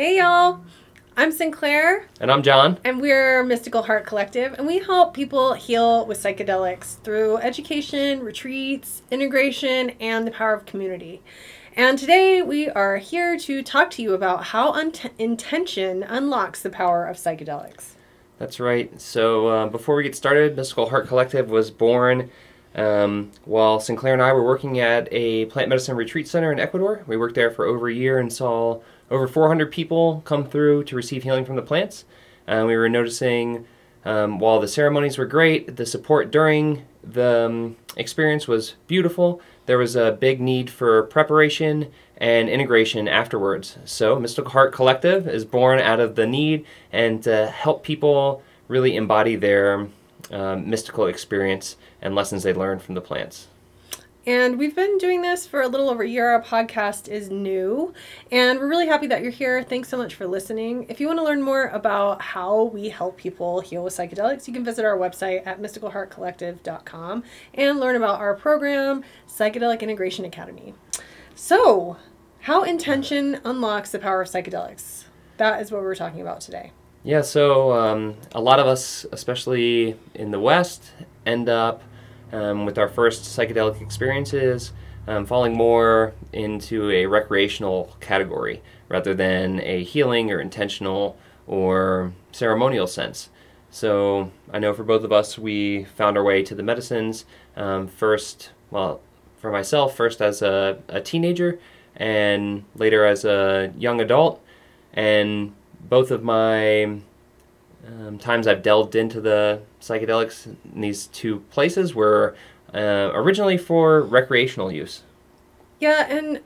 Hey, y'all. I'm Sinclair, And I'm John. and we're Mystical Heart Collective, and we help people heal with psychedelics through education, retreats, integration, and the power of community. And today we are here to talk to you about how unt- intention unlocks the power of psychedelics. That's right. So uh, before we get started, Mystical Heart Collective was born um, while Sinclair and I were working at a plant medicine retreat center in Ecuador. We worked there for over a year and saw over 400 people come through to receive healing from the plants. And we were noticing um, while the ceremonies were great, the support during the um, experience was beautiful. There was a big need for preparation and integration afterwards. So, Mystical Heart Collective is born out of the need and to help people really embody their um, mystical experience and lessons they learned from the plants. And we've been doing this for a little over a year. Our podcast is new, and we're really happy that you're here. Thanks so much for listening. If you want to learn more about how we help people heal with psychedelics, you can visit our website at mysticalheartcollective.com and learn about our program, Psychedelic Integration Academy. So, how intention unlocks the power of psychedelics. That is what we're talking about today. Yeah, so um, a lot of us, especially in the West, end up um, with our first psychedelic experiences um, falling more into a recreational category rather than a healing or intentional or ceremonial sense. So I know for both of us, we found our way to the medicines um, first, well, for myself, first as a, a teenager and later as a young adult. And both of my um, times I've delved into the psychedelics in these two places were uh, originally for recreational use. Yeah, and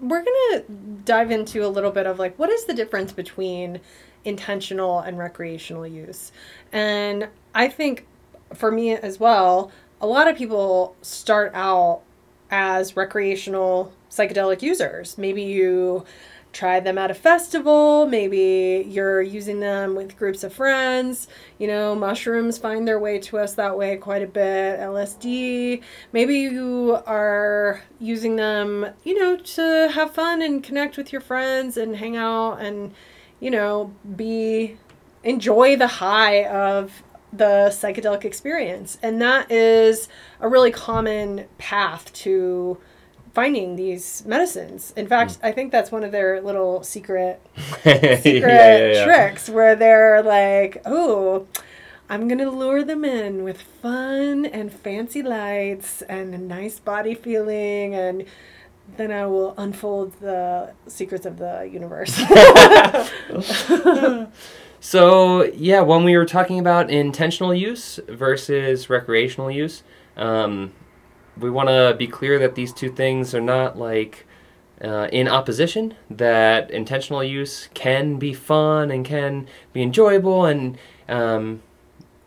we're going to dive into a little bit of like what is the difference between intentional and recreational use. And I think for me as well, a lot of people start out as recreational psychedelic users. Maybe you try them at a festival, maybe you're using them with groups of friends. You know, mushrooms find their way to us that way quite a bit, LSD. Maybe you are using them, you know, to have fun and connect with your friends and hang out and, you know, be enjoy the high of the psychedelic experience. And that is a really common path to finding these medicines. In fact, I think that's one of their little secret secret yeah, yeah. tricks where they're like, "Oh, I'm going to lure them in with fun and fancy lights and a nice body feeling and then I will unfold the secrets of the universe." So yeah, when we were talking about intentional use versus recreational use, um, we want to be clear that these two things are not like uh, in opposition. That intentional use can be fun and can be enjoyable and um,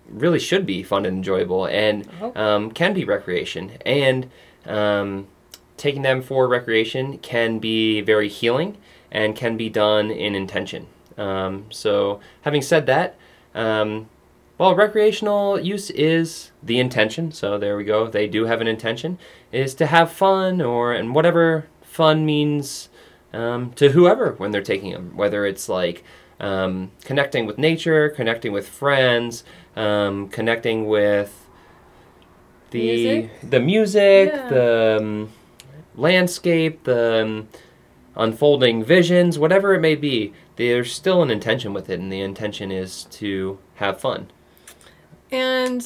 really should be fun and enjoyable and Oh. um, can be recreation and um, taking them for recreation can be very healing and can be done in intention. Um, so, having said that, um, well, recreational use is the intention. So there we go. They do have an intention is to have fun or and whatever fun means um, to whoever when they're taking them. Whether it's like um, connecting with nature, connecting with friends, um, connecting with the Music? the music, Yeah. the um, landscape, the um, unfolding visions, whatever it may be. There's still an intention with it, and the intention is to have fun. And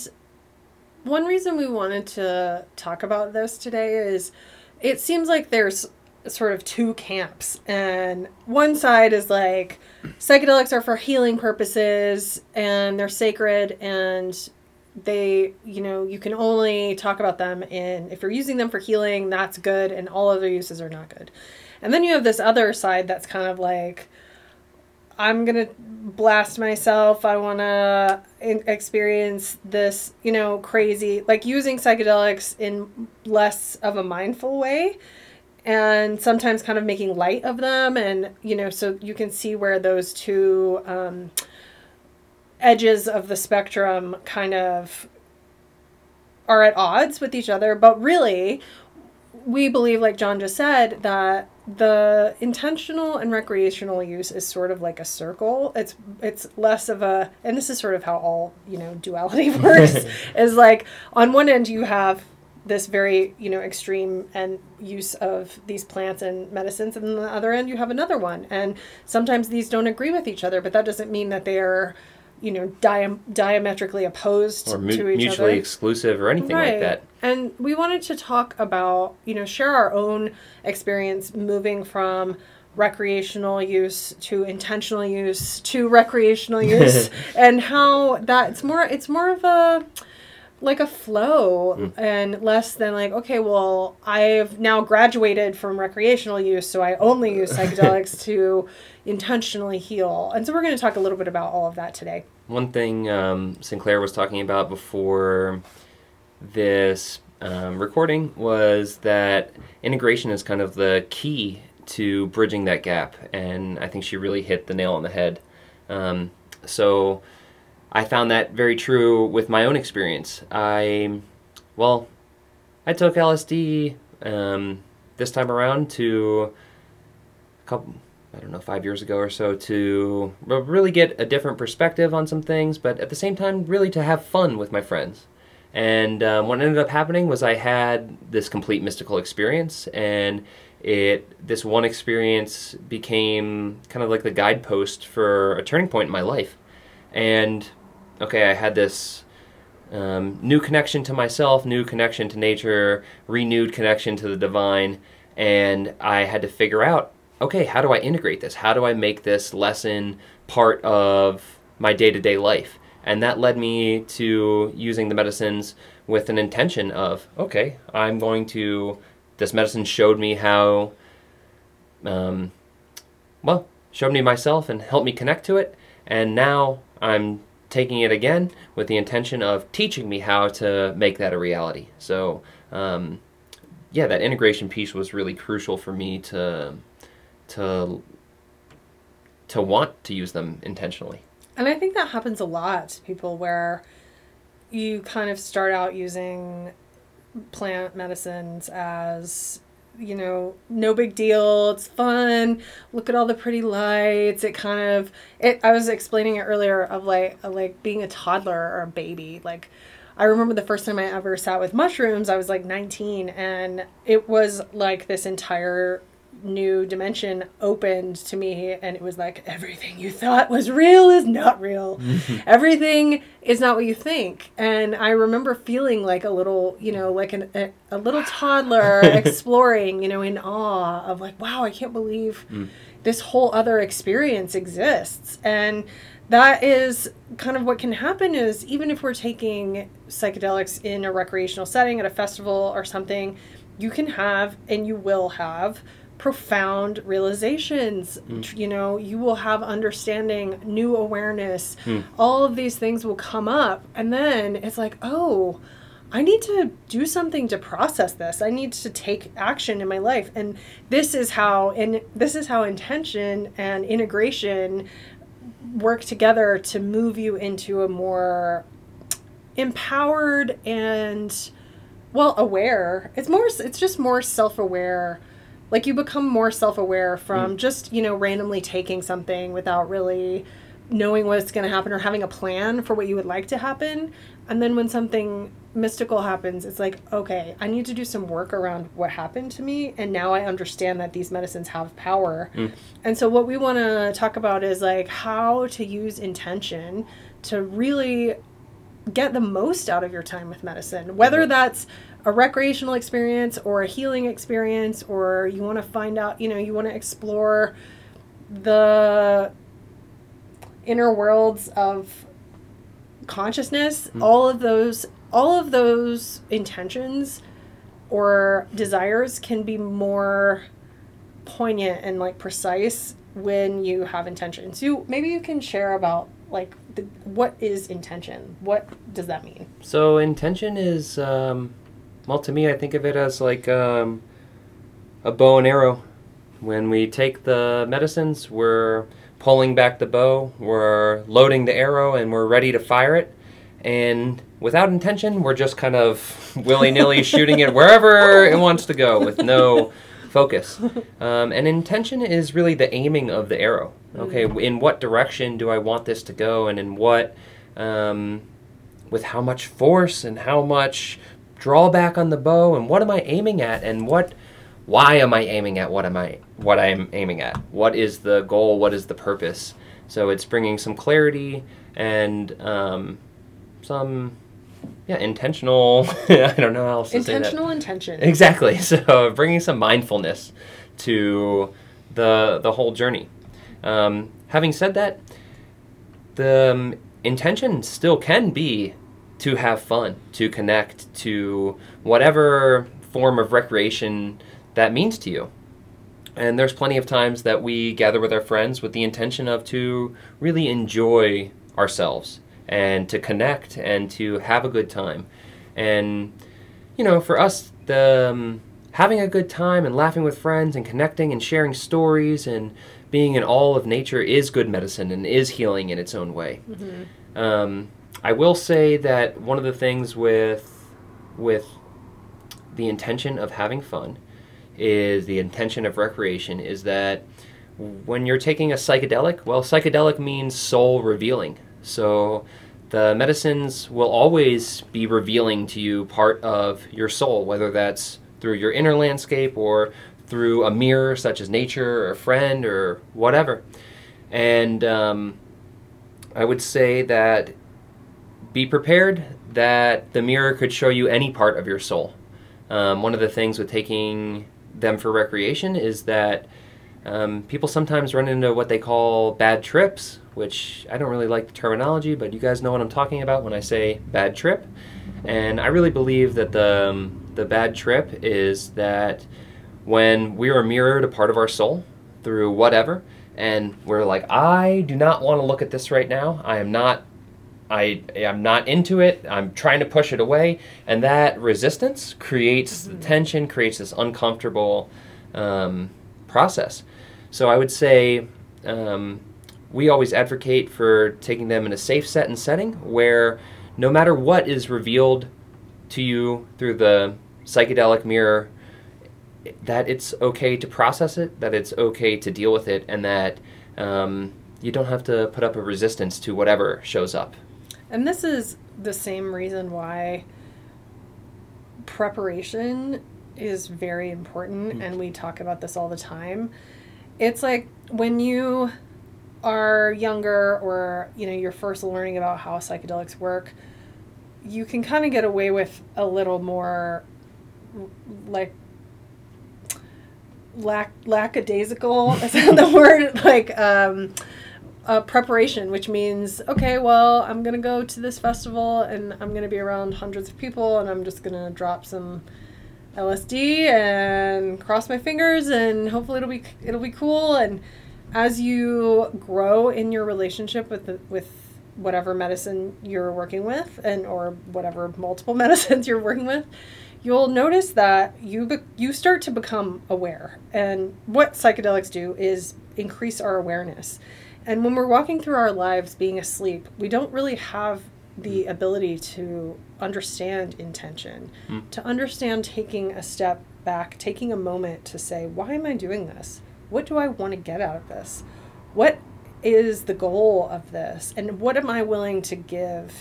one reason we wanted to talk about this today is it seems like there's sort of two camps. And one side is like psychedelics are for healing purposes and they're sacred and they, you know, you can only talk about them in if you're using them for healing, that's good and all other uses are not good. And then you have this other side that's kind of like I'm gonna blast myself. I want to experience this, you know, crazy, like using psychedelics in less of a mindful way and sometimes kind of making light of them. And, you know, so you can see where those two um, edges of the spectrum kind of are at odds with each other. But really, we believe, like John just said, that the intentional and recreational use is sort of like a circle. It's it's less of a and this is sort of how all, you know, duality works is like on one end you have this very, you know, extreme and use of these plants and medicines and on the other end you have another one. And sometimes these don't agree with each other, but that doesn't mean that they are you know, dia- diametrically opposed or mu- to each mutually other. exclusive or anything like that. And we wanted to talk about, you know, share our own experience moving from recreational use to intentional use to recreational use and how that it's more it's more of a like a flow Mm. and less than like okay well i've now graduated from recreational use so i only use psychedelics to intentionally heal and so we're going to talk a little bit about all of that today One thing um, Sinclair was talking about before this um, recording was that integration is kind of the key to bridging that gap, and I think she really hit the nail on the head. Um, so I found that very true with my own experience. I, well, I took LSD um, this time around to a couple. I don't know, five years ago or so to really get a different perspective on some things, but at the same time, really to have fun with my friends. And um, what ended up happening was I had this complete mystical experience, and it this one experience became kind of like the guidepost for a turning point in my life. And okay, I had this um, new connection to myself, new connection to nature, renewed connection to the divine, and I had to figure out okay, how do I integrate this? How do I make this lesson part of my day to day life? And that led me to using the medicines with an intention of okay, I'm going to. This medicine showed me how, um, well, showed me myself and helped me connect to it. And now I'm taking it again with the intention of teaching me how to make that a reality. So, um, yeah, that integration piece was really crucial for me to to to want to use them intentionally. And I think that happens a lot to people where you kind of start out using plant medicines as you know no big deal. It's fun. Look at all the pretty lights. It kind of it i was explaining it earlier of like like being a toddler or a baby. Like i remember the first time i ever sat with mushrooms i was like 19 and it was like this entire new dimension opened to me and it was like everything you thought was real is not real. Everything is not what you think. And i remember feeling like a little you know like an, a, a little toddler exploring you know in awe of like wow i can't believe mm. this whole other experience exists. And that is kind of what can happen is even if we're taking psychedelics in a recreational setting at a festival or something you can have and you will have profound realizations hmm. Tr- you know you will have understanding new awareness hmm. all of these things will come up and then it's like oh I need to do something to process this. I need to take action in my life. And this is how and this is how intention and integration work together to move you into a more empowered and well aware. It's more it's just more self-aware. Like you become more self-aware from mm. just, you know, randomly taking something without really knowing what's going to happen or having a plan for what you would like to happen. And then when something mystical happens, it's like, okay, I need to do some work around what happened to me. And now I understand that these medicines have power. Mm. And so, what we want to talk about is like how to use intention to really get the most out of your time with medicine, whether mm-hmm. that's a recreational experience or a healing experience, or you want to find out, you know, you want to explore the inner worlds of consciousness all of those all of those intentions or desires can be more poignant and like precise when you have intention so maybe you can share about like the, what is intention? What does that mean? So intention is, um, well, to me, I think of it as like um, a bow and arrow. When we take the medicines, we're pulling back the bow, we're loading the arrow, and we're ready to fire it. And without intention, we're just kind of willy nilly shooting it wherever it wants to go with no focus. Um, and intention is really the aiming of the arrow. Okay, Mm. in what direction do I want this to go, and in what, um, with how much force and how much drawback on the bow, and what am I aiming at, and what, why am I aiming at what am I, what I'm aiming at? What is the goal? What is the purpose? So it's bringing some clarity and um, some, yeah, intentional. I don't know how else to say that. Intentional intention. Exactly. So bringing some mindfulness to the the whole journey. Um, having said that, the um, intention still can be to have fun, to connect, to whatever form of recreation that means to you. And there's plenty of times that we gather with our friends with the intention of to really enjoy ourselves and to connect and to have a good time. And you know, for us, the um, having a good time and laughing with friends and connecting and sharing stories and being in all of nature is good medicine and is healing in its own way. Mhm. Um, I will say that one of the things with with the intention of having fun is the intention of recreation is that when you're taking a psychedelic, well, psychedelic means soul revealing. So the medicines will always be revealing to you part of your soul, whether that's through your inner landscape or through a mirror such as nature or a friend or whatever. And um, I would say that be prepared that the mirror could show you any part of your soul. Um, one of the things with taking them for recreation is that um, people sometimes run into what they call bad trips, which I don't really like the terminology, but you guys know what I'm talking about when I say bad trip. And I really believe that the, um, the bad trip is that when we are mirrored a part of our soul through whatever, and we're like, I do not want to look at this right now. I am not I am not into it. I'm trying to push it away, and that resistance creates Mhm. tension, creates this uncomfortable um, process. So I would say um, we always advocate for taking them in a safe set and setting where no matter what is revealed to you through the psychedelic mirror, that it's okay to process it, that it's okay to deal with it, and that um, you don't have to put up a resistance to whatever shows up. And this is the same reason why preparation is very important, Mm. and we talk about this all the time. It's like when you are younger or you know you're first learning about how psychedelics work you can kind of get away with a little more like lack lackadaisical is that the word like um uh, preparation, which means okay, well, I'm gonna go to this festival and I'm gonna be around hundreds of people and I'm just gonna drop some LSD and cross my fingers and hopefully it'll be it'll be cool. And as you grow in your relationship with the, with whatever medicine you're working with and or whatever multiple medicines you're working with, you'll notice that you be, you start to become aware. And what psychedelics do is increase our awareness. And when we're walking through our lives being asleep, we don't really have the ability to understand intention, Mm. to understand taking a step back, taking a moment to say, why am I doing this? What do I want to get out of this? What is the goal of this? And what am I willing to give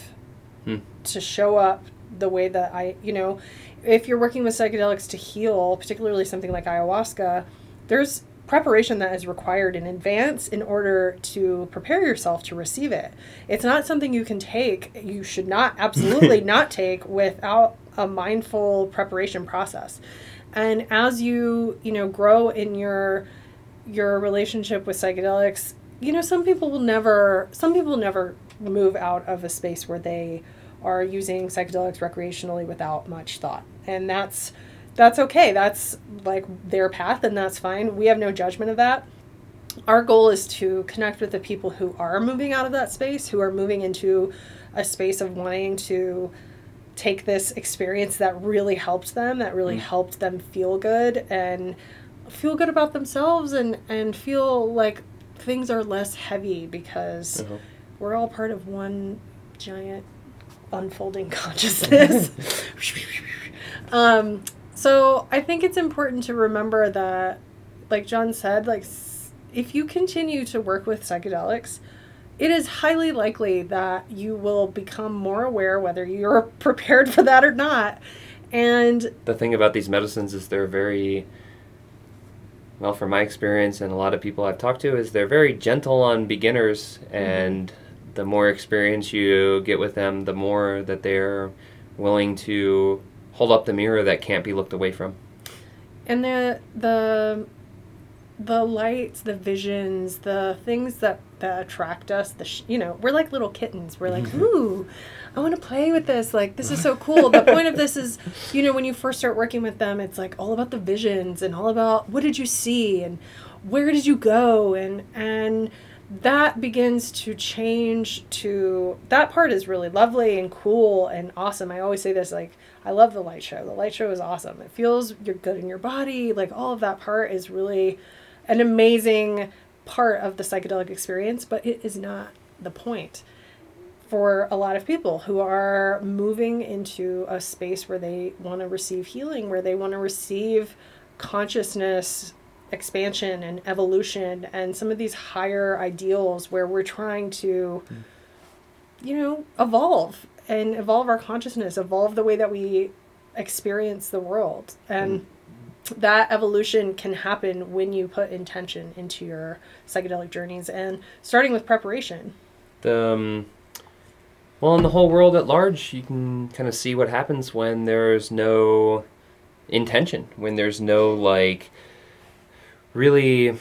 Hmm. to show up the way that I, you know, if you're working with psychedelics to heal, particularly something like ayahuasca, there's preparation that is required in advance in order to prepare yourself to receive it. It's not something you can take, you should not absolutely not take without a mindful preparation process. And as you, you know, grow in your your relationship with psychedelics, you know, some people will never some people never move out of a space where they are using psychedelics recreationally without much thought. And that's that's okay. That's like their path and that's fine. We have no judgment of that. Our goal is to connect with the people who are moving out of that space, who are moving into a space of wanting to take this experience that really helped them, that really Mm. helped them feel good and feel good about themselves and and feel like things are less heavy because Uh-huh. we're all part of one giant unfolding consciousness. um, So I think it's important to remember that, like John said, like if you continue to work with psychedelics, it is highly likely that you will become more aware whether you're prepared for that or not. And The thing about these medicines is they're very, well, from my experience and a lot of people I've talked to, is they're very gentle on beginners, mm-hmm. and the more experience you get with them, the more that they're willing to hold up the mirror that can't be looked away from. and the the the lights, the visions, the things that that attract us, the sh- you know, we're like little kittens. We're like, mm-hmm. "Ooh, I want to play with this. Like this is so cool." the point of this is, you know, when you first start working with them, it's like all about the visions and all about what did you see and where did you go and and that begins to change to that part is really lovely and cool and awesome. I always say this like I love the light show. The light show is awesome. It feels you're good in your body. Like all of that part is really an amazing part of the psychedelic experience, but it is not the point for a lot of people who are moving into a space where they want to receive healing, where they want to receive consciousness expansion and evolution and some of these higher ideals where we're trying to hmm. you know evolve and evolve our consciousness evolve the way that we experience the world. And that evolution can happen when you put intention into your psychedelic journeys and starting with preparation. The, um, well, in the whole world at large, you can kind of see what happens when there's no intention, when there's no like really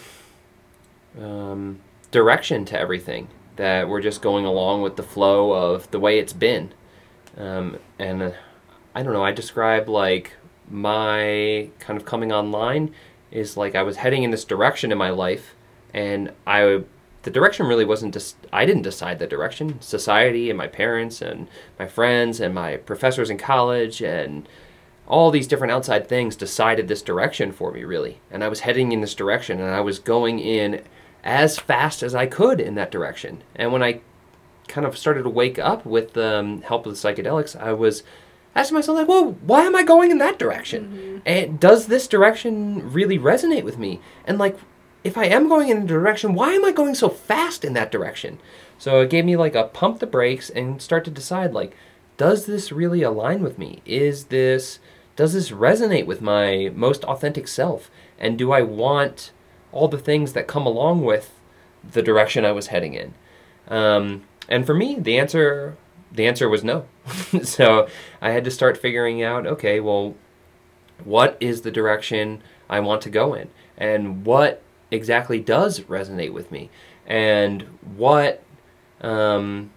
um, direction to everything. That we're just going along with the flow of the way it's been. Um, and uh, I don't know. I describe like my kind of coming online is like I was heading in this direction in my life, and I the direction really wasn't just I didn't decide the direction. Society and my parents and my friends and my professors in college and all these different outside things decided this direction for me really. And I was heading in this direction and I was going in as fast as I could in that direction. And when I kind of started to wake up with the um, help of the psychedelics, I was asking myself like, "Well, why am I going in that direction? And does this direction really resonate with me?" And like, if I am going in a direction, why am I going so fast in that direction? So it gave me like a pump the brakes and start to decide like, does this really align with me? Is this does this resonate with my most authentic self? And do I want all the things that come along with the direction I was heading in? Um, and for me, the answer the answer was no. so I had to start figuring out, okay, well, what is the direction I want to go in, and what exactly does resonate with me, and what um,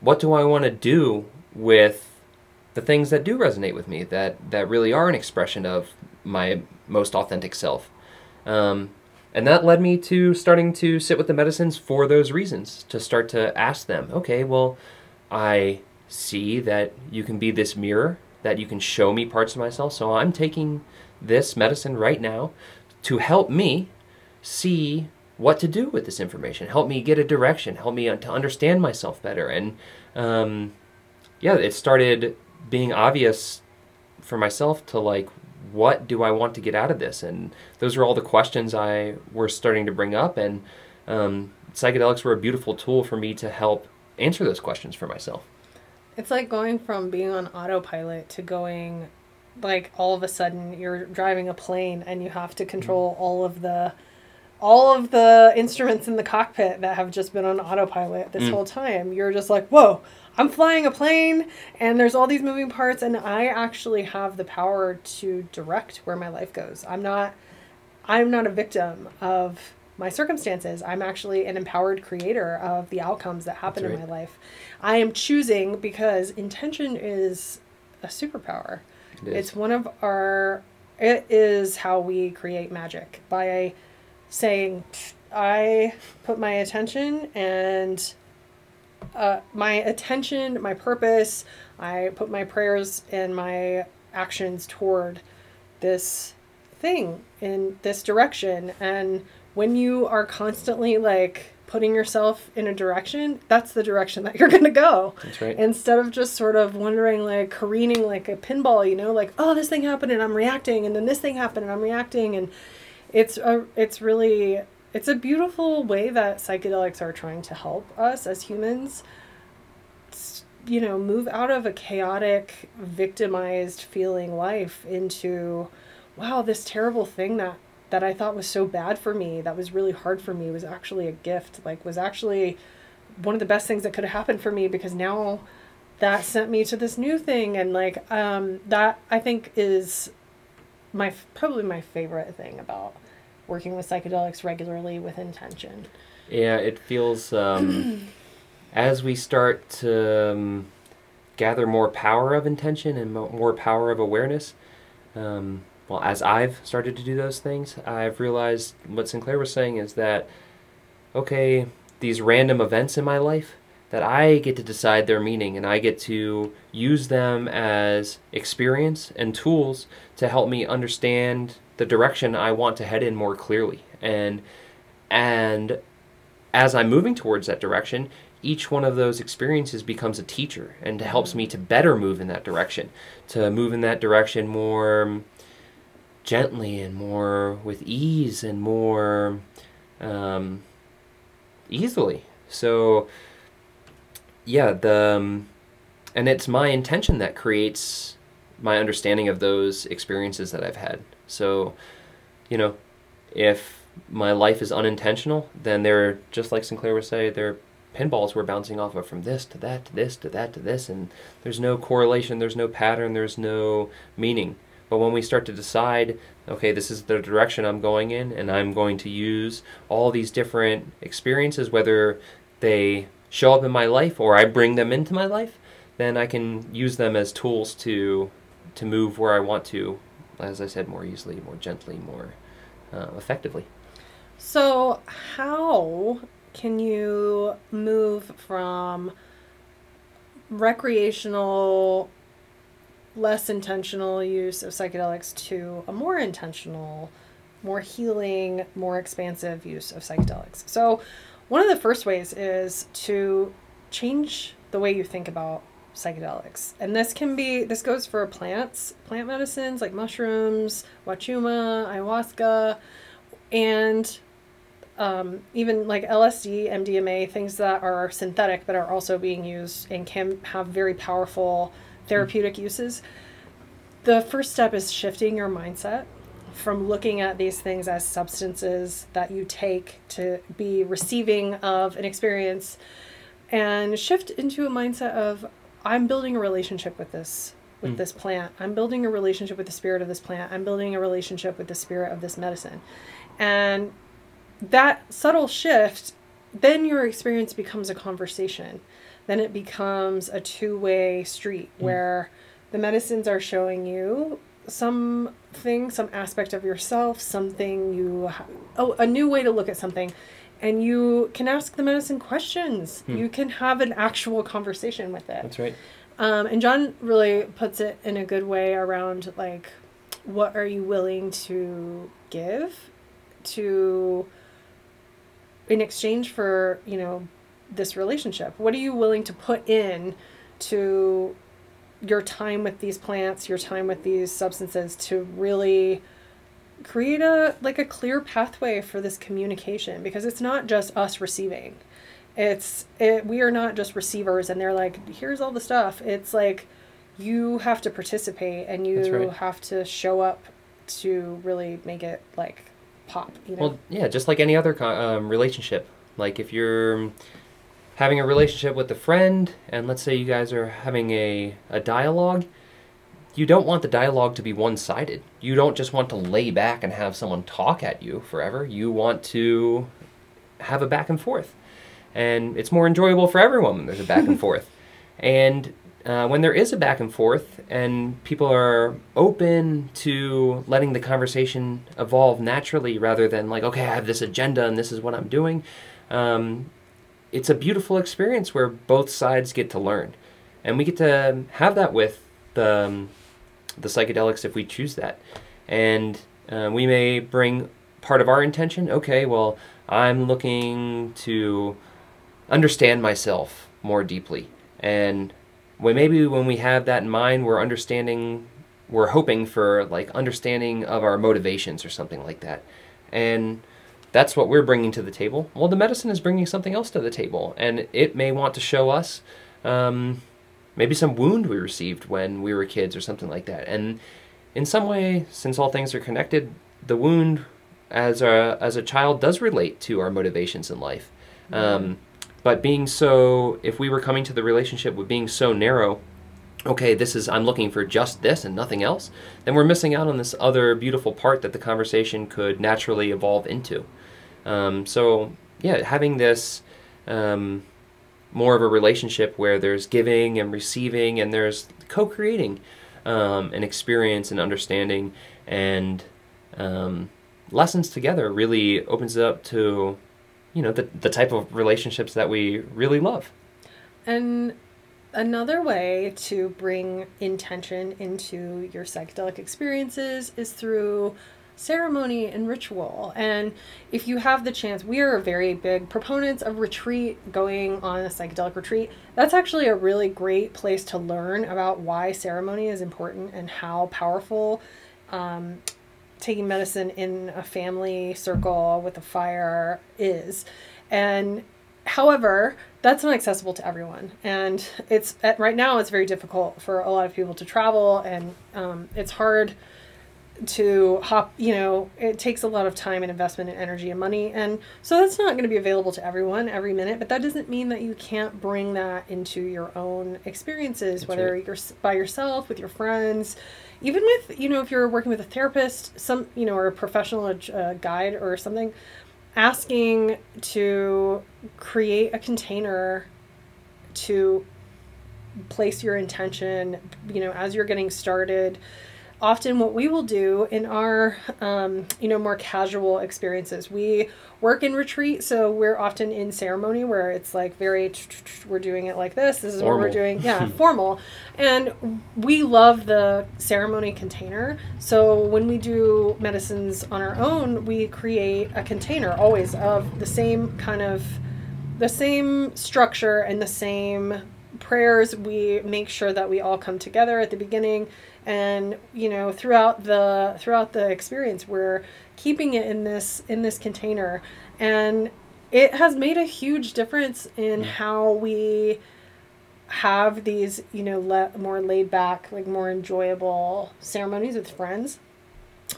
what do I want to do with the things that do resonate with me that that really are an expression of my most authentic self. Um, and that led me to starting to sit with the medicines for those reasons, to start to ask them, okay, well, I see that you can be this mirror, that you can show me parts of myself, so I'm taking this medicine right now to help me see what to do with this information, help me get a direction, help me to understand myself better. And um, yeah, it started being obvious for myself to like, what do I want to get out of this? And those are all the questions I were starting to bring up. And um, psychedelics were a beautiful tool for me to help answer those questions for myself. It's like going from being on autopilot to going like all of a sudden you're driving a plane and you have to control all of the all of the instruments in the cockpit that have just been on autopilot this Mm. whole time. You're just like, "Whoa, I'm flying a plane and there's all these moving parts and I actually have the power to direct where my life goes. I'm not I'm not a victim of my circumstances. I'm actually an empowered creator of the outcomes that happen That's in my life. I am choosing because intention is a superpower. It is. It's one of our it is how we create magic by saying I put my attention and uh, my attention, my purpose, I put my prayers and my actions toward this thing in this direction. And when you are constantly like putting yourself in a direction, that's the direction that you're going to go. That's right. Instead of just sort of wondering, like careening like a pinball, you know, like, oh, this thing happened and I'm reacting, and then this thing happened and I'm reacting. And it's a, it's really, it's a beautiful way that psychedelics are trying to help us as humans, you know, move out of a chaotic, victimized feeling life into, wow, this terrible thing that that I thought was so bad for me, that was really hard for me, was actually a gift. Like, was actually one of the best things that could have happened for me because now that sent me to this new thing. And, like, um, that I think is my probably my favorite thing about working with psychedelics regularly with intention. Yeah, it feels um, as we start to um, gather more power of intention and mo- more power of awareness. Um, well, as I've started to do those things, I've realized what Sinclair was saying is that okay, these random events in my life that I get to decide their meaning and I get to use them as experience and tools to help me understand the direction I want to head in more clearly. And and as I'm moving towards that direction, each one of those experiences becomes a teacher and helps me to better move in that direction, to move in that direction more gently and more with ease and more um, easily. So, yeah, the um, and it's my intention that creates my understanding of those experiences that I've had. So, you know, if my life is unintentional, then they're just like Sinclair would say, they're pinballs we're bouncing off of from this to that to this to that to this, and there's no correlation, there's no pattern, there's no meaning. But when we start to decide, okay, this is the direction I'm going in, and I'm going to use all these different experiences, whether they show up in my life or I bring them into my life, then I can use them as tools to to move where I want to, as I said, more easily, more gently, more uh, effectively. So, how can you move from recreational, less intentional use of psychedelics to a more intentional, more healing, more expansive use of psychedelics? So, one of the first ways is to change the way you think about psychedelics. And this can be this goes for plants, plant medicines like mushrooms, wachuma, ayahuasca, and um, even like LSD, MDMA, things that are synthetic but are also being used and can have very powerful therapeutic uses. The first step is shifting your mindset from looking at these things as substances that you take to be receiving of an experience and shift into a mindset of I'm building a relationship with this with Mm. this plant. I'm building a relationship with the spirit of this plant. I'm building a relationship with the spirit of this medicine. And that subtle shift, then your experience becomes a conversation. Then it becomes a two way street Mm. where the medicines are showing you something, some aspect of yourself, something you, ha- oh, a new way to look at something. And you can ask the medicine questions. Hmm. You can have an actual conversation with it. That's right. Um, and John really puts it in a good way around like, what are you willing to give to, in exchange for, you know, this relationship? What are you willing to put in to your time with these plants, your time with these substances to really create a like a clear pathway for this communication because it's not just us receiving it's it, we are not just receivers and they're like here's all the stuff it's like you have to participate and you right. have to show up to really make it like pop you know Well, yeah, just like any other um, relationship. Like if you're having a relationship with a friend, and let's say you guys are having a, a dialogue, you don't want the dialogue to be one sided. You don't just want to lay back and have someone talk at you forever. You want to have a back and forth. And it's more enjoyable for everyone when there's a back and forth. And uh, when there is a back and forth and people are open to letting the conversation evolve naturally rather than like, okay, I have this agenda and this is what I'm doing, um, it's a beautiful experience where both sides get to learn. And we get to have that with the, um, the psychedelics if we choose that. And uh, we may bring part of our intention? Okay, well, I'm looking to understand myself more deeply. And when maybe when we have that in mind, we're understanding, we're hoping for like understanding of our motivations or something like that. And that's what we're bringing to the table. Well, the medicine is bringing something else to the table, and it may want to show us um, maybe some wound we received when we were kids or something like that. And in some way, since all things are connected, the wound as a as a child does relate to our motivations in life. Um, but being so, if we were coming to the relationship with being so narrow, okay, this is I'm looking for just this and nothing else, then we're missing out on this other beautiful part that the conversation could naturally evolve into. Um, so yeah, having this um, more of a relationship where there's giving and receiving and there's co-creating um, an experience and understanding and um, lessons together really opens it up to you know the, the type of relationships that we really love And another way to bring intention into your psychedelic experiences is through ceremony and ritual. And if you have the chance, we are very big proponents of retreat, going on a psychedelic retreat. That's actually a really great place to learn about why ceremony is important and how powerful um, taking medicine in a family circle with a fire is. And however, that's not accessible to everyone, and it's at, right now it's very difficult for a lot of people to travel, and um, it's hard to hop. You know, it takes a lot of time and investment and energy and money, and so that's not going to be available to everyone every minute. But that doesn't mean that you can't bring that into your own experiences, That's whether right. you're by yourself, with your friends, even with you know if you're working with a therapist, some you know or a professional uh, guide or something asking to create a container to place your intention you know as you're getting started often what we will do in our um, you know more casual experiences. We work in retreat so we're often in ceremony where it's like very we're doing it like this this is what we're doing. Yeah formal. And we love the ceremony container. So when we do medicines on our own we create a container always of the same kind of the same structure and the same prayers. We make sure that we all come together at the beginning and you know throughout the throughout the experience we're keeping it in this in this container and it has made a huge difference in how we have these you know le- more laid back like more enjoyable ceremonies with friends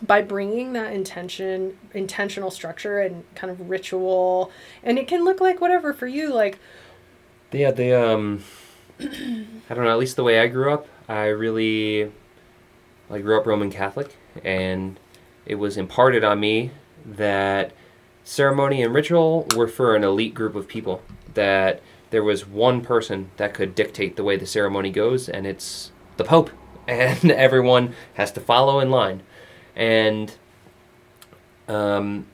by bringing that intention intentional structure and kind of ritual and it can look like whatever for you like Yeah, the um, I don't know. At least the way I grew up, I really, I grew up Roman Catholic, and it was imparted on me that ceremony and ritual were for an elite group of people. That there was one person that could dictate the way the ceremony goes, and it's the Pope, and everyone has to follow in line. And um,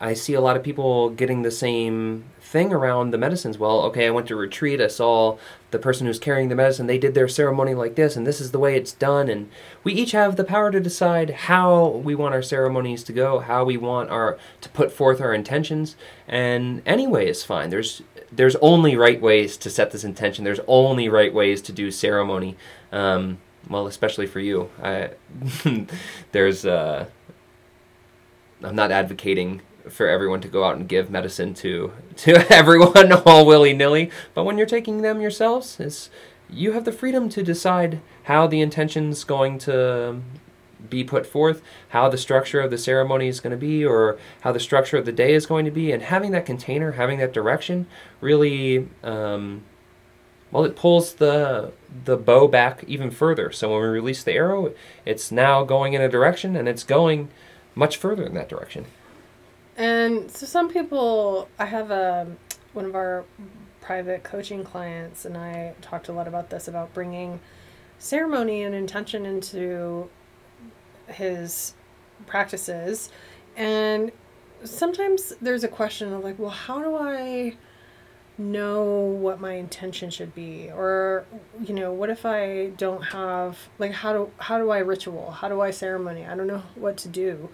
I see a lot of people getting the same thing around the medicines. Well, okay, I went to retreat. I saw the person who's carrying the medicine. They did their ceremony like this, and this is the way it's done. And we each have the power to decide how we want our ceremonies to go, how we want our to put forth our intentions. And any way is fine. There's there's only right ways to set this intention. There's only right ways to do ceremony. Um, well, especially for you, I, there's. Uh, I'm not advocating for everyone to go out and give medicine to to everyone all willy nilly. But when you're taking them yourselves, it's you have the freedom to decide how the intention's going to be put forth, how the structure of the ceremony is going to be, or how the structure of the day is going to be, and having that container, having that direction, really. Um, well, it pulls the the bow back even further. So when we release the arrow, it's now going in a direction, and it's going much further in that direction. And so some people, I have a one of our private coaching clients, and I talked a lot about this about bringing ceremony and intention into his practices, and sometimes there's a question of like, well, how do I know what my intention should be? Or you know what if i don't have like how do how do i ritual? How do i ceremony? I don't know what to do.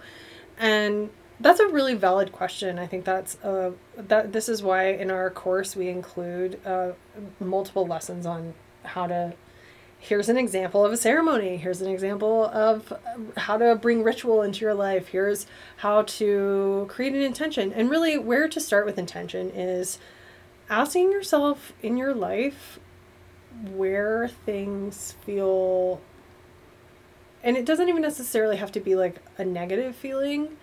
And that's a really valid question. I think that's uh, that. This is why in our course we include uh, multiple lessons on how to. Here's an example of a ceremony. Here's an example of uh, how to bring ritual into your life. Here's how to create an intention. And really, where to start with intention is asking yourself in your life where things feel and it doesn't even necessarily have to be like a negative feeling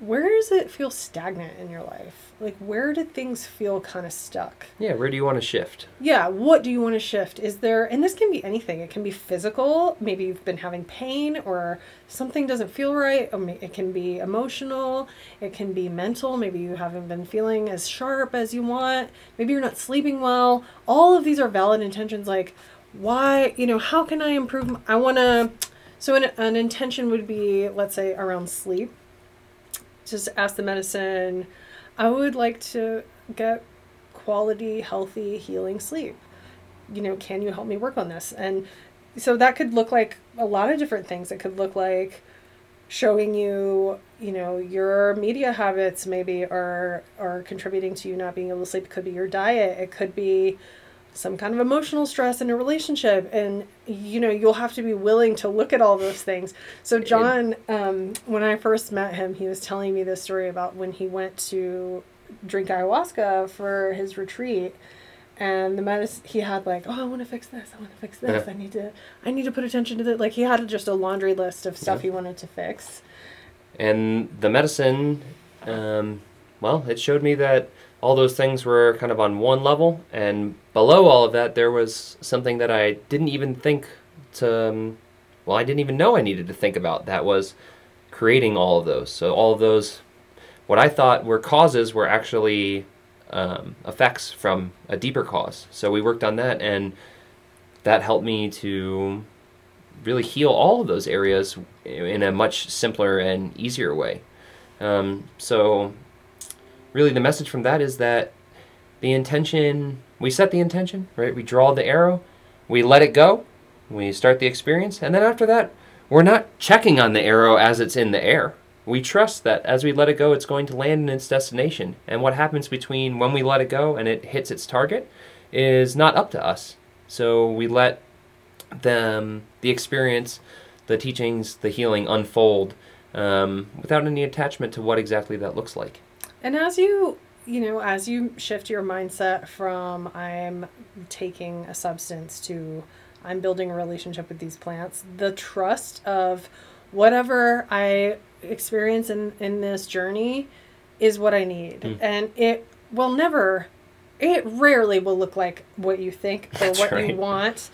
where does it feel stagnant in your life? Like where did things feel kind of stuck? Yeah, where do you want to shift? yeah what do you want to shift? Is there and this can be anything. It can be physical. Maybe you've been having pain or something doesn't feel right. It can be emotional. It can be mental. Maybe you haven't been feeling as sharp as you want. Maybe you're not sleeping well. All of these are valid intentions like why you know how can i improve I want to so an, an intention would be let's say around sleep just ask the medicine. I would like to get quality healthy healing sleep. You know can you help me work on this? And so that could look like a lot of different things. It could look like showing you you know your media habits maybe are are contributing to you not being able to sleep. It could be your diet. It could be some kind of emotional stress in a relationship and you know you'll have to be willing to look at all those things so john um, when i first met him he was telling me this story about when he went to drink ayahuasca for his retreat and the medicine he had like oh i want to fix this i want to fix this Yeah. i need to i need to put attention to that like he had just a laundry list of stuff Yeah. he wanted to fix And the medicine, um, well, it showed me that all those things were kind of on one level, and below all of that, there was something that I didn't even think to, um, well, I didn't even know I needed to think about. That was creating all of those. So all of those, what I thought were causes, were actually um, effects from a deeper cause. So we worked on that, and that helped me to really heal all of those areas in a much simpler and easier way. Um, so, really, the message from that is that the intention, we set the intention, right? We draw the arrow, we let it go, we start the experience, and then after that, we're not checking on the arrow as it's in the air. We trust that as we let it go, it's going to land in its destination. And what happens between when we let it go and it hits its target is not up to us. So we let them the experience, the teachings, the healing unfold um, without any attachment to what exactly that looks like. And as you, you know, as you shift your mindset from I'm taking a substance to I'm building a relationship with these plants, the trust of whatever I experience in, in this journey is what I need. Mm. And it will never, it rarely will look like what you think or That's what right. you want.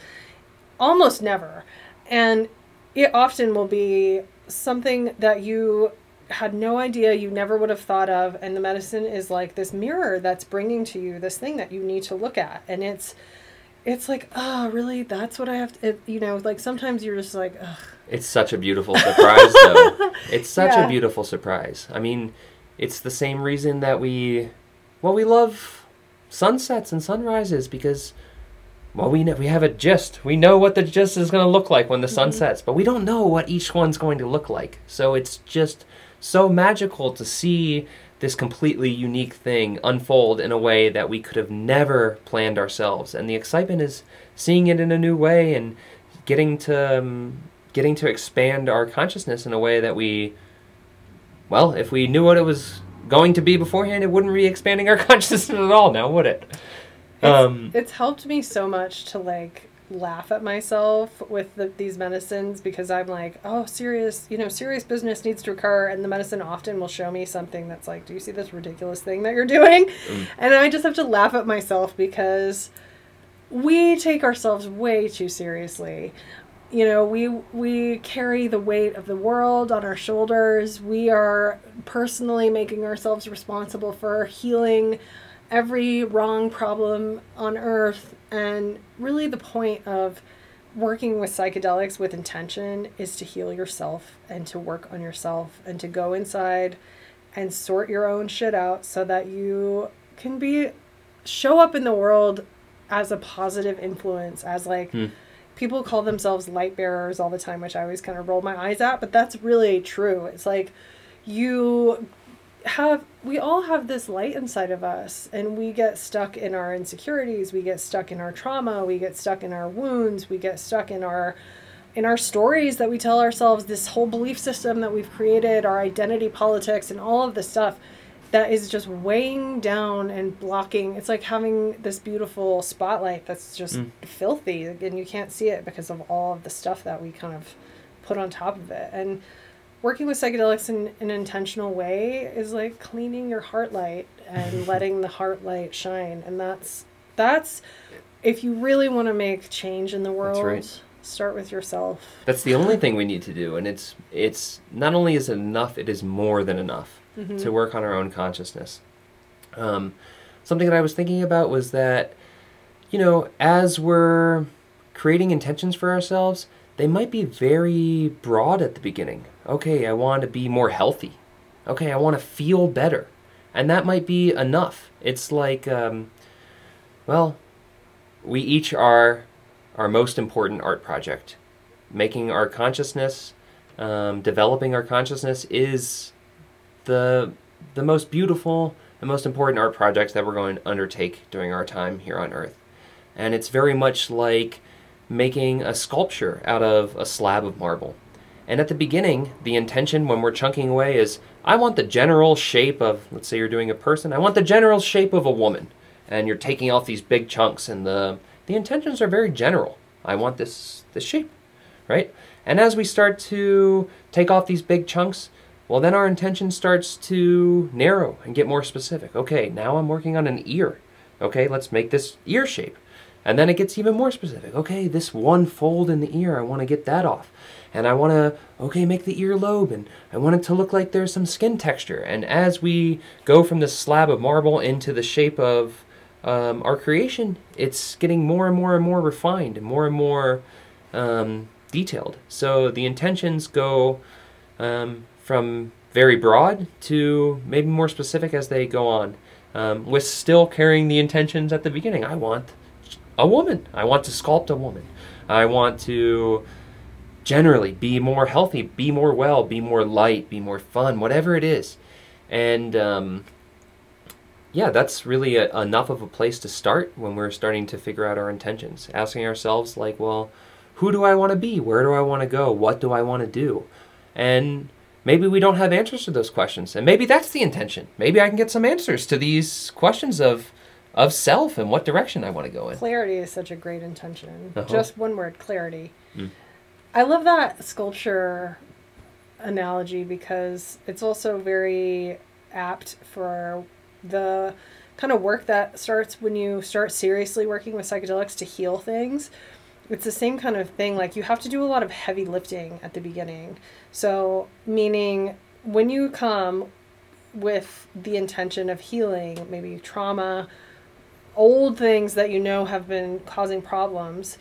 Almost never. And it often will be something that you had no idea you never would have thought of and the medicine is like this mirror that's bringing to you this thing that you need to look at and it's it's like oh really that's what i have to it, you know like sometimes you're just like Ugh. It's such a beautiful surprise, though. It's such Yeah. a beautiful surprise. I mean, it's the same reason that we, well, we love sunsets and sunrises because, well, we know, we have a gist. We know what the gist is going to look like when the sun Mhm. sets, but we don't know what each one's going to look like. So it's just so magical to see this completely unique thing unfold in a way that we could have never planned ourselves. And the excitement is seeing it in a new way and getting to um, getting to expand our consciousness in a way that we well, if we knew what it was going to be beforehand, it wouldn't be expanding our consciousness at all now, would it? Um, it's helped me so much to like laugh at myself with the, these medicines because i'm like oh serious you know serious business needs to occur. And the medicine often will show me something that's like do you see this ridiculous thing that you're doing? Mm. and i just have to laugh at myself because we take ourselves way too seriously. You know we we carry the weight of the world on our shoulders. We are personally making ourselves responsible for healing every wrong problem on earth and really the point of working with psychedelics with intention is to heal yourself and to work on yourself and to go inside and sort your own shit out so that you can be show up in the world as a positive influence as like Hmm. people call themselves light bearers all the time which i always kind of roll my eyes at but that's really true it's like you have we all have this light inside of us and we get stuck in our insecurities we get stuck in our trauma we get stuck in our wounds we get stuck in our in our stories that we tell ourselves this whole belief system that we've created our identity politics and all of this stuff that is just weighing down and blocking it's like having this beautiful spotlight that's just Mm. filthy and you can't see it because of all of the stuff that we kind of put on top of it and working with psychedelics in an intentional way is like cleaning your heart light and letting the heart light shine and that's that's if you really want to make change in the world right. start with yourself That's the only thing we need to do, and it's it's not only is it enough, it is more than enough Mm-hmm. to work on our own consciousness. Um, something that I was thinking about was that, you know, as we're creating intentions for ourselves, they might be very broad at the beginning. Okay, I want to be more healthy. Okay, I want to feel better, and that might be enough. It's like, um, well, we each are our most important art project. Making our consciousness, um, developing our consciousness is the the most beautiful and most important art projects that we're going to undertake during our time here on Earth. And it's very much like making a sculpture out of a slab of marble. And at the beginning, the intention when we're chunking away is I want the general shape of, let's say you're doing a person, I want the general shape of a woman. And you're taking off these big chunks, and the, the intentions are very general. I want this, this shape, right? And as we start to take off these big chunks, well, then our intention starts to narrow and get more specific. Okay, now I'm working on an ear. Okay, let's make this ear shape. And then it gets even more specific. Okay, this one fold in the ear, I want to get that off. And I want to, okay, make the earlobe, and I want it to look like there's some skin texture. And as we go from this slab of marble into the shape of um, our creation, it's getting more and more and more refined and more and more um, detailed. So the intentions go um, from very broad to maybe more specific as they go on, um, with still carrying the intentions at the beginning. I want a woman. I want to sculpt a woman. I want to generally be more healthy, be more well, be more light, be more fun, whatever it is. And um, yeah, that's really a, enough of a place to start when we're starting to figure out our intentions. Asking ourselves, like, well, who do I want to be? Where do I want to go? What do I want to do? And maybe we don't have answers to those questions. And maybe that's the intention. Maybe I can get some answers to these questions of of self and what direction I want to go in. clarity is such a great intention Uh-huh. just one word clarity Mm. I love that sculpture analogy because it's also very apt for the kind of work that starts when you start seriously working with psychedelics to heal things. It's the same kind of thing like you have to do a lot of heavy lifting at the beginning. So meaning when you come with the intention of healing maybe trauma old things that you know have been causing problems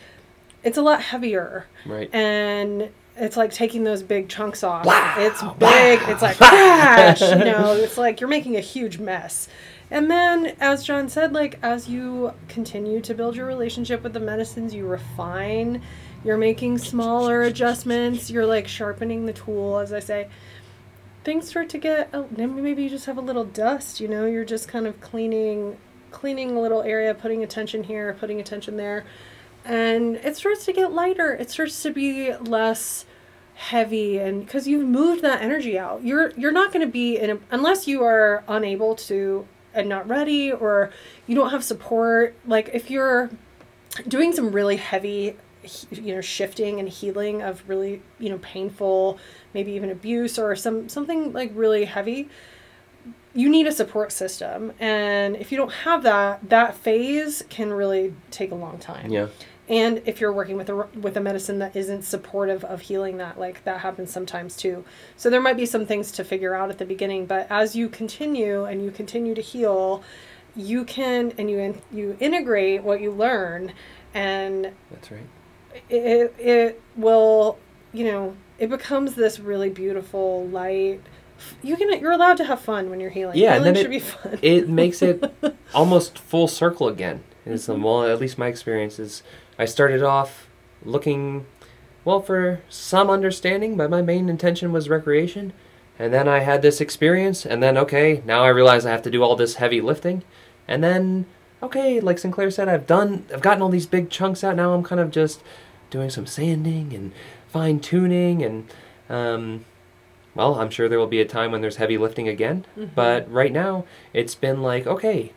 it's a lot heavier. Right. and it's like taking those big chunks off. Wow, it's big. It's like crash. You know it's like you're making a huge mess. And then as john said like as you continue to build your relationship with the medicines you refine you're making smaller adjustments you're like sharpening the tool as i say. Things start to get oh, maybe you just have a little dust you know you're just kind of cleaning cleaning a little area putting attention here putting attention there and it starts to get lighter. It starts to be less heavy and because you've moved that energy out. You're you're not going to be in a, unless you are unable to and not ready or you don't have support. Like if you're doing some really heavy you know shifting and healing of really you know painful maybe even abuse or some something like really heavy you need a support system. And if you don't have that that phase can really take a long time. Yeah. And if you're working with a with a medicine that isn't supportive of healing that like that happens sometimes too so there might be some things to figure out at the beginning but as you continue and you continue to heal you can and you in, you integrate what you learn and That's right. it, it will you know it becomes this really beautiful light you can you're allowed to have fun when you're healing Yeah, and healing then should it- be fun It makes it almost full circle again. Is um, well, at least my experience is. I started off looking, well, for some understanding, but my main intention was recreation, and then I had this experience, and then okay, now I realize I have to do all this heavy lifting, and then okay, like Sinclair said, I've done, I've gotten all these big chunks out. Now I'm kind of just doing some sanding and fine tuning, and um, well, I'm sure there will be a time when there's heavy lifting again. Mhm. But right now, it's been like okay,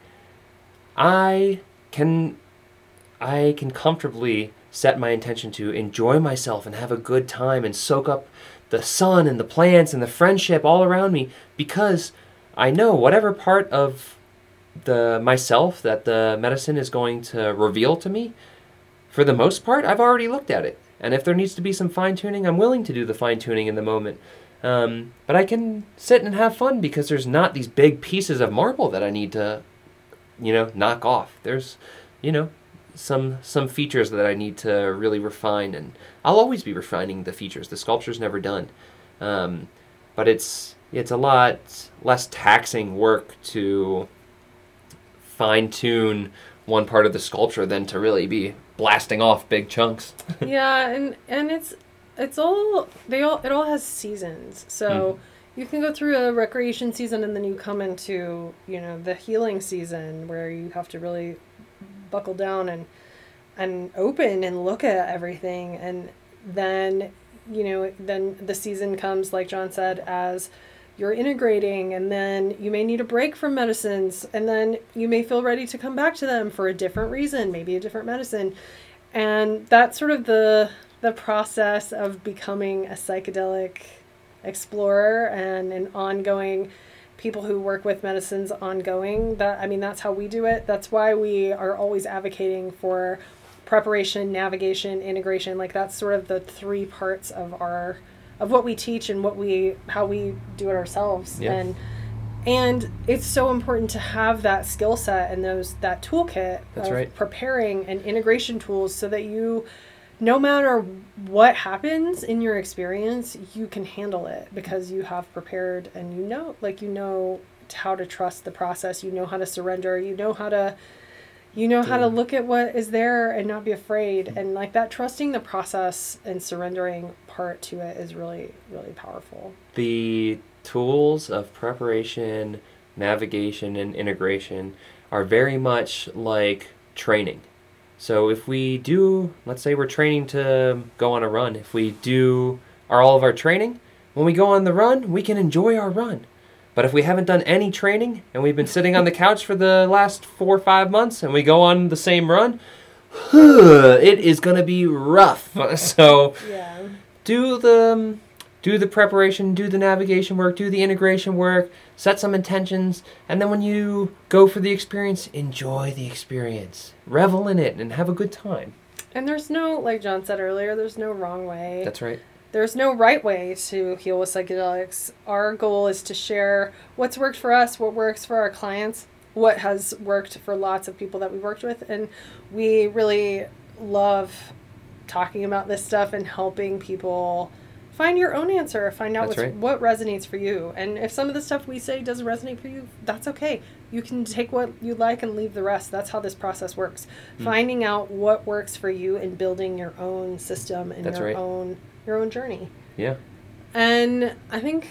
I can, I can comfortably set my intention to enjoy myself and have a good time and soak up the sun and the plants and the friendship all around me because I know whatever part of the myself that the medicine is going to reveal to me, for the most part, I've already looked at it. And if there needs to be some fine tuning, I'm willing to do the fine tuning in the moment. Um, but I can sit and have fun because there's not these big pieces of marble that I need to, you know, knock off. There's, you know, some some features that I need to really refine, and I'll always be refining the features. The sculpture's never done, um, but it's it's a lot less taxing work to fine tune one part of the sculpture than to really be blasting off big chunks. yeah, and and it's it's all they all it all has seasons. So you can go through a recreation season and then you come into, you know, the healing season where you have to really buckle down and and open and look at everything. And then you know then the season comes like John said as you're integrating and then you may need a break from medicines and then you may feel ready to come back to them for a different reason maybe a different medicine. And that's sort of the the process of becoming a psychedelic explorer and an ongoing people who work with medicines ongoing that i mean that's how we do it that's why we are always advocating for preparation navigation integration like that's sort of the three parts of our of what we teach and what we how we do it ourselves Yeah. and and it's so important to have that skill set and those that toolkit That's of right. preparing and integration tools so that you no matter what happens in your experience you can handle it because you have prepared and you know like you know how to trust the process. You know how to surrender. You know how to you know how to look at what is there and not be afraid. And like that trusting the process and surrendering part to it is really really powerful. The tools of preparation, navigation, and integration are very much like training. So if we do, let's say we're training to go on a run, if we do our all of our training, when we go on the run, we can enjoy our run. But if we haven't done any training and we've been sitting on the couch for the last four or five months and we go on the same run, it is going to be rough. So yeah do the um, do the preparation, do the navigation work, do the integration work, set some intentions, and then when you go for the experience, enjoy the experience. Revel in it and have a good time. and there's no like john said earlier there's no wrong way That's right. there's no right way to heal with psychedelics. Our goal is to share what's worked for us, what works for our clients, what has worked for lots of people that we've worked with, and we really love talking about this stuff and helping people find your own answer, find out what's, right. what resonates for you. And if some of the stuff we say doesn't resonate for you, that's okay. You can take what you like and leave the rest. That's how this process works. Hmm. Finding out what works for you and building your own system and That's your right. own your own journey. Yeah. And I think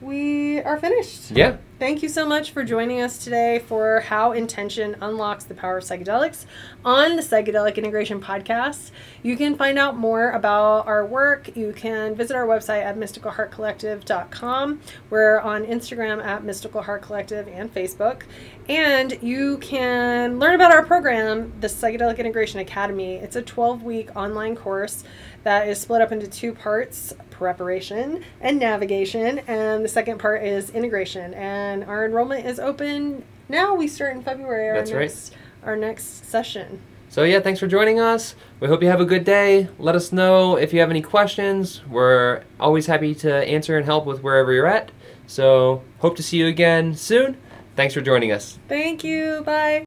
we are finished. Yeah. Thank you so much for joining us today for How Intention Unlocks the Power of Psychedelics on the Psychedelic Integration Podcast. You can find out more about our work. You can visit our website at mysticalheartcollective.com. We're on Instagram at Mystical Heart Collective and Facebook. And you can learn about our program, the Psychedelic Integration Academy. It's a 12 week online course that is split up into two parts preparation and navigation. And the second part is integration. And our enrollment is open now. We start in February. Our That's right. Our next session. So yeah, thanks for joining us. We hope you have a good day. Let us know if you have any questions. We're always happy to answer and help with wherever you're at. So hope to see you again soon. Thanks for joining us. Thank you. Bye.